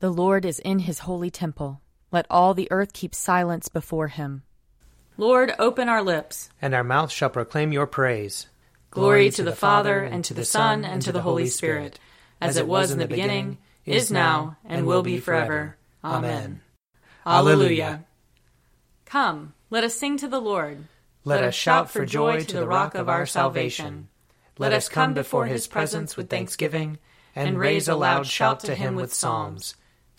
The Lord is in his holy temple. Let all the earth keep silence before him. Lord, open our lips, and our mouth shall proclaim your praise. Glory to the Father, and to the Son, and to the Holy Spirit, as it was in the beginning, is now, and will be forever. Amen. Alleluia. Come, let us sing to the Lord. Let us shout for joy to the rock of our salvation. Let us come before his presence with thanksgiving, and raise a loud shout to him with psalms.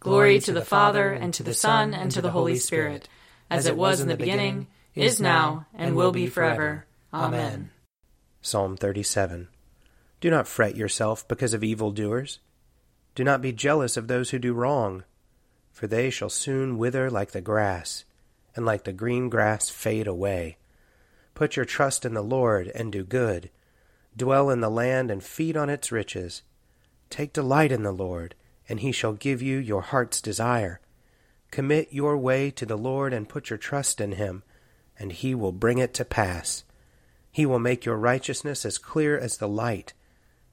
Glory to the Father, and to the Son, and to the Holy Spirit, as it was in the beginning, is now, and will be forever. Amen. Psalm 37 Do not fret yourself because of evildoers. Do not be jealous of those who do wrong, for they shall soon wither like the grass, and like the green grass fade away. Put your trust in the Lord and do good. Dwell in the land and feed on its riches. Take delight in the Lord and he shall give you your heart's desire. Commit your way to the Lord and put your trust in him, and he will bring it to pass. He will make your righteousness as clear as the light,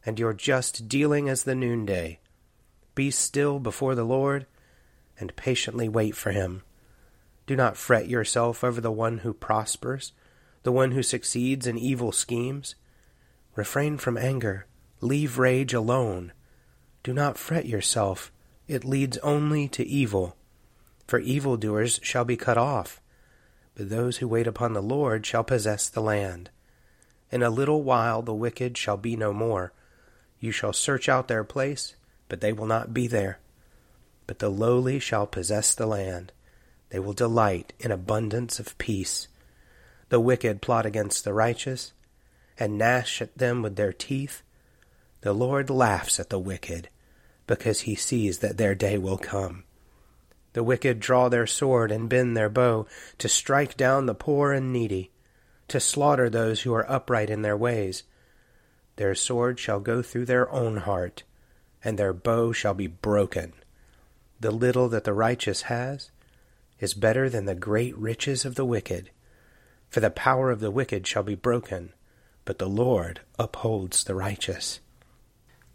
and your just dealing as the noonday. Be still before the Lord, and patiently wait for him. Do not fret yourself over the one who prospers, the one who succeeds in evil schemes. Refrain from anger, leave rage alone do not fret yourself, it leads only to evil. For evildoers shall be cut off, but those who wait upon the Lord shall possess the land. In a little while the wicked shall be no more. You shall search out their place, but they will not be there. But the lowly shall possess the land. They will delight in abundance of peace. The wicked plot against the righteous, and gnash at them with their teeth. The Lord laughs at the wicked because he sees that their day will come. The wicked draw their sword and bend their bow to strike down the poor and needy, to slaughter those who are upright in their ways. Their sword shall go through their own heart, and their bow shall be broken. The little that the righteous has is better than the great riches of the wicked. For the power of the wicked shall be broken, but the Lord upholds the righteous.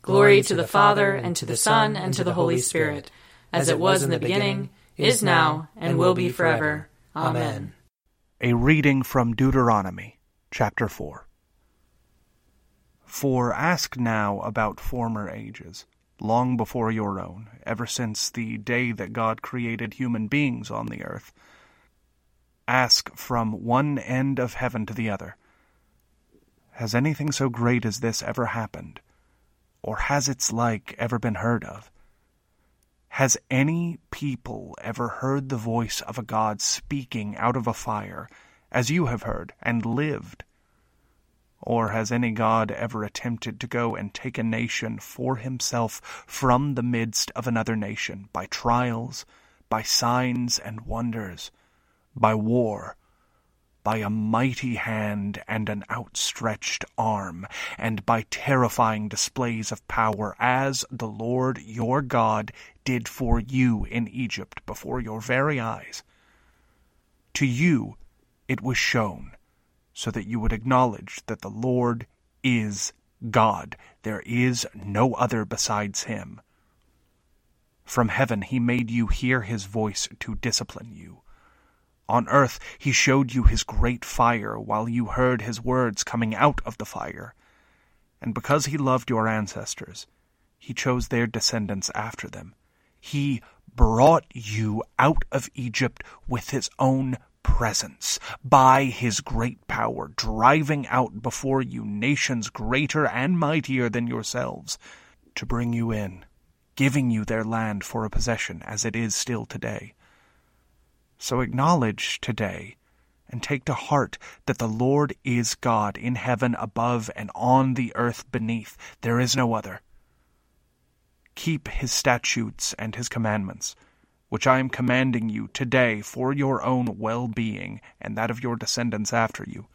Glory to the Father, and to the Son, and to the Holy Spirit, as it was in the beginning, is now, and will be forever. Amen. A reading from Deuteronomy, chapter 4. For ask now about former ages, long before your own, ever since the day that God created human beings on the earth. Ask from one end of heaven to the other. Has anything so great as this ever happened? Or has its like ever been heard of? Has any people ever heard the voice of a God speaking out of a fire, as you have heard, and lived? Or has any God ever attempted to go and take a nation for himself from the midst of another nation by trials, by signs and wonders, by war, by a mighty hand and an outstretched arm, and by terrifying displays of power, as the Lord your God did for you in Egypt before your very eyes. To you it was shown, so that you would acknowledge that the Lord is God. There is no other besides him. From heaven he made you hear his voice to discipline you. On earth he showed you his great fire while you heard his words coming out of the fire. And because he loved your ancestors, he chose their descendants after them. He brought you out of Egypt with his own presence, by his great power, driving out before you nations greater and mightier than yourselves, to bring you in, giving you their land for a possession as it is still today. So acknowledge today and take to heart that the Lord is God in heaven above and on the earth beneath. There is no other. Keep his statutes and his commandments, which I am commanding you today for your own well being and that of your descendants after you,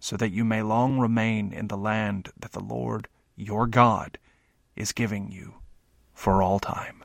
so that you may long remain in the land that the Lord your God is giving you for all time.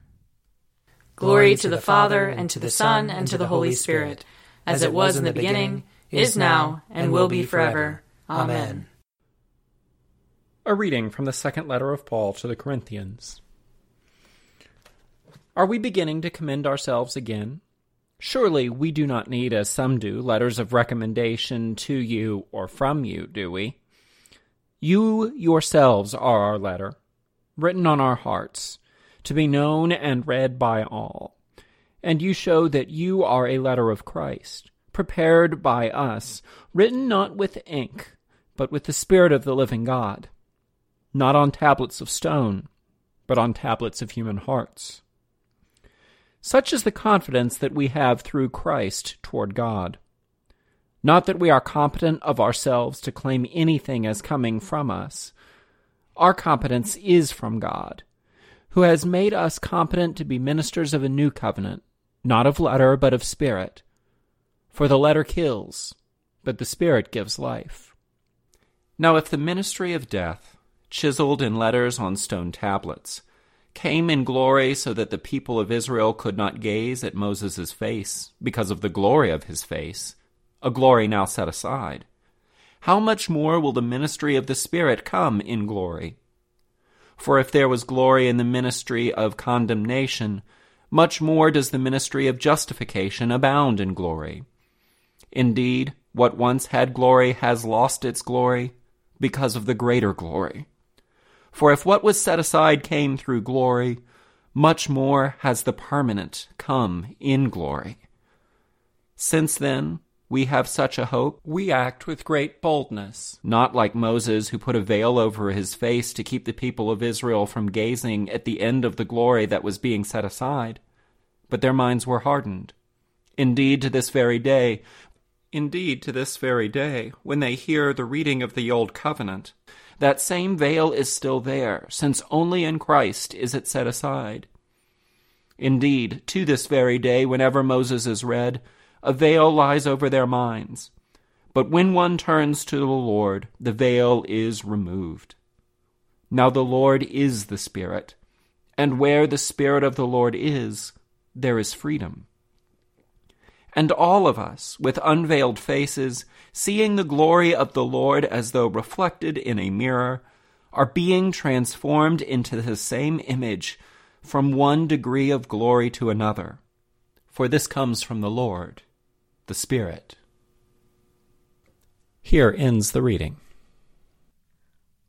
Glory to the Father, and to the Son, and to the Holy Spirit, as it was in the beginning, is now, and will be forever. Amen. A reading from the second letter of Paul to the Corinthians. Are we beginning to commend ourselves again? Surely we do not need, as some do, letters of recommendation to you or from you, do we? You yourselves are our letter, written on our hearts, to be known and read by all. And you show that you are a letter of Christ, prepared by us, written not with ink, but with the Spirit of the living God, not on tablets of stone, but on tablets of human hearts. Such is the confidence that we have through Christ toward God. Not that we are competent of ourselves to claim anything as coming from us. Our competence is from God, who has made us competent to be ministers of a new covenant, not of letter, but of spirit. For the letter kills, but the spirit gives life. Now, if the ministry of death, chiseled in letters on stone tablets, came in glory so that the people of Israel could not gaze at Moses' face because of the glory of his face, a glory now set aside. How much more will the ministry of the Spirit come in glory? For if there was glory in the ministry of condemnation, much more does the ministry of justification abound in glory. Indeed, what once had glory has lost its glory because of the greater glory. For if what was set aside came through glory, much more has the permanent come in glory. Since then, we have such a hope, we act with great boldness, not like Moses, who put a veil over his face to keep the people of Israel from gazing at the end of the glory that was being set aside. But their minds were hardened. Indeed, to this very day, indeed, to this very day, when they hear the reading of the Old Covenant, that same veil is still there, since only in Christ is it set aside. Indeed, to this very day, whenever Moses is read, a veil lies over their minds. But when one turns to the Lord, the veil is removed. Now the Lord is the Spirit, and where the Spirit of the Lord is, there is freedom. And all of us, with unveiled faces, seeing the glory of the Lord as though reflected in a mirror, are being transformed into the same image from one degree of glory to another. For this comes from the Lord, the Spirit. Here ends the reading.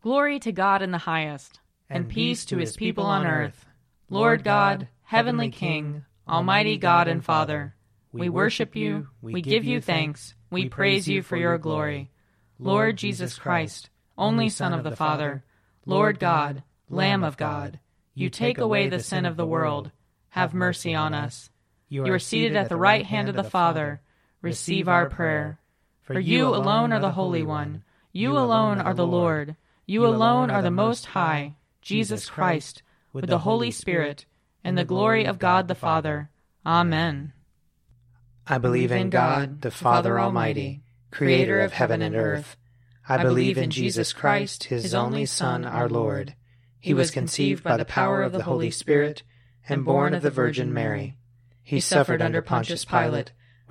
Glory to God in the highest, and, and peace to his people on earth. Lord God, heavenly King, almighty God and Father, we worship you, we give you thanks, we praise you for your glory. Lord Jesus Christ, only Son of the Father, Lord God, Lamb of God, you take away the sin of the world. Have mercy on us. You are seated at the right hand of the Father. Receive our prayer. For you alone are the Holy One. You alone are the Lord. You alone are the Most High, Jesus Christ, with the Holy Spirit, in the glory of God the Father. Amen. I believe in God, the Father Almighty, creator of heaven and earth. I believe in Jesus Christ, his only Son, our Lord. He was conceived by the power of the Holy Spirit and born of the Virgin Mary. He suffered under Pontius Pilate,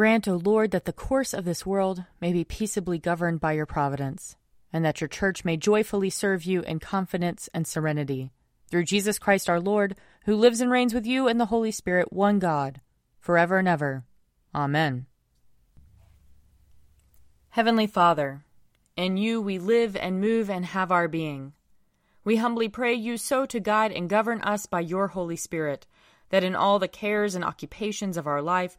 Grant, O Lord, that the course of this world may be peaceably governed by your providence, and that your church may joyfully serve you in confidence and serenity. Through Jesus Christ our Lord, who lives and reigns with you and the Holy Spirit, one God, forever and ever. Amen. Heavenly Father, in you we live and move and have our being. We humbly pray you so to guide and govern us by your Holy Spirit, that in all the cares and occupations of our life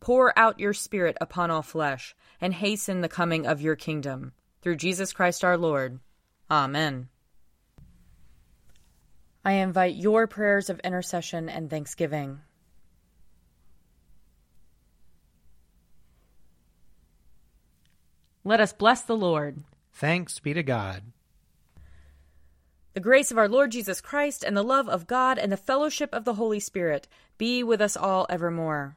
Pour out your Spirit upon all flesh, and hasten the coming of your kingdom. Through Jesus Christ our Lord. Amen. I invite your prayers of intercession and thanksgiving. Let us bless the Lord. Thanks be to God. The grace of our Lord Jesus Christ and the love of God and the fellowship of the Holy Spirit be with us all evermore.